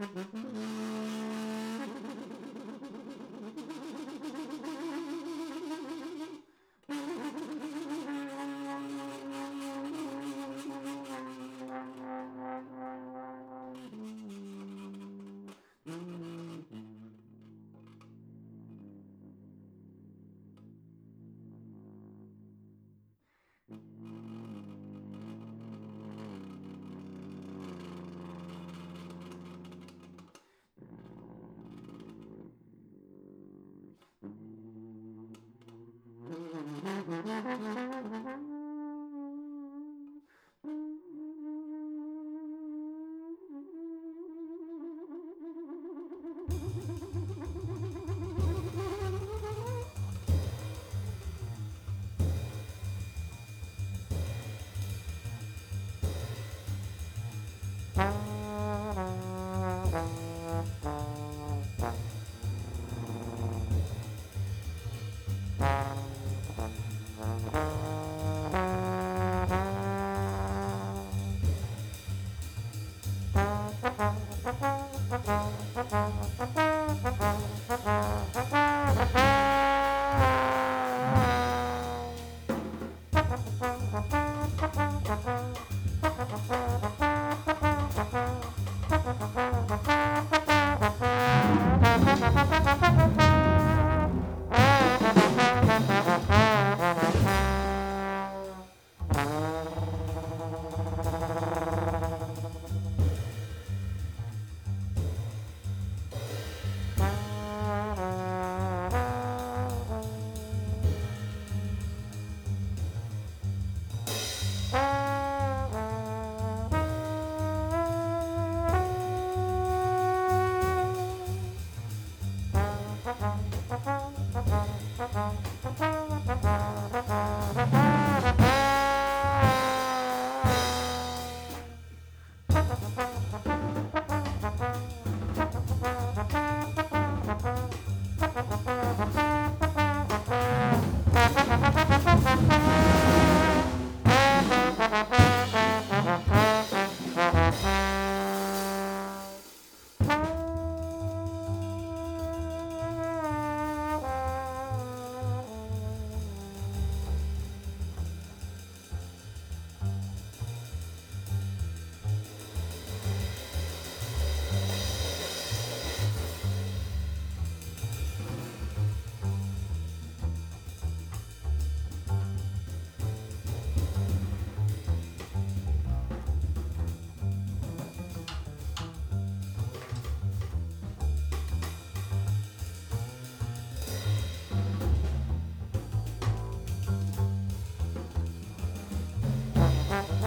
Mm-hmm.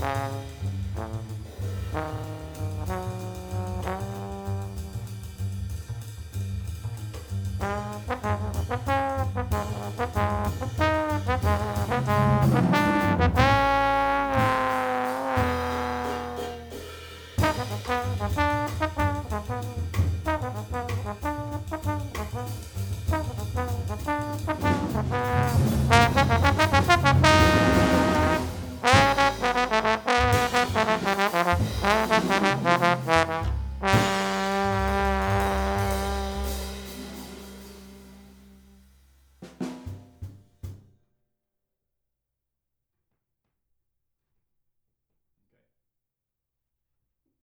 Bye.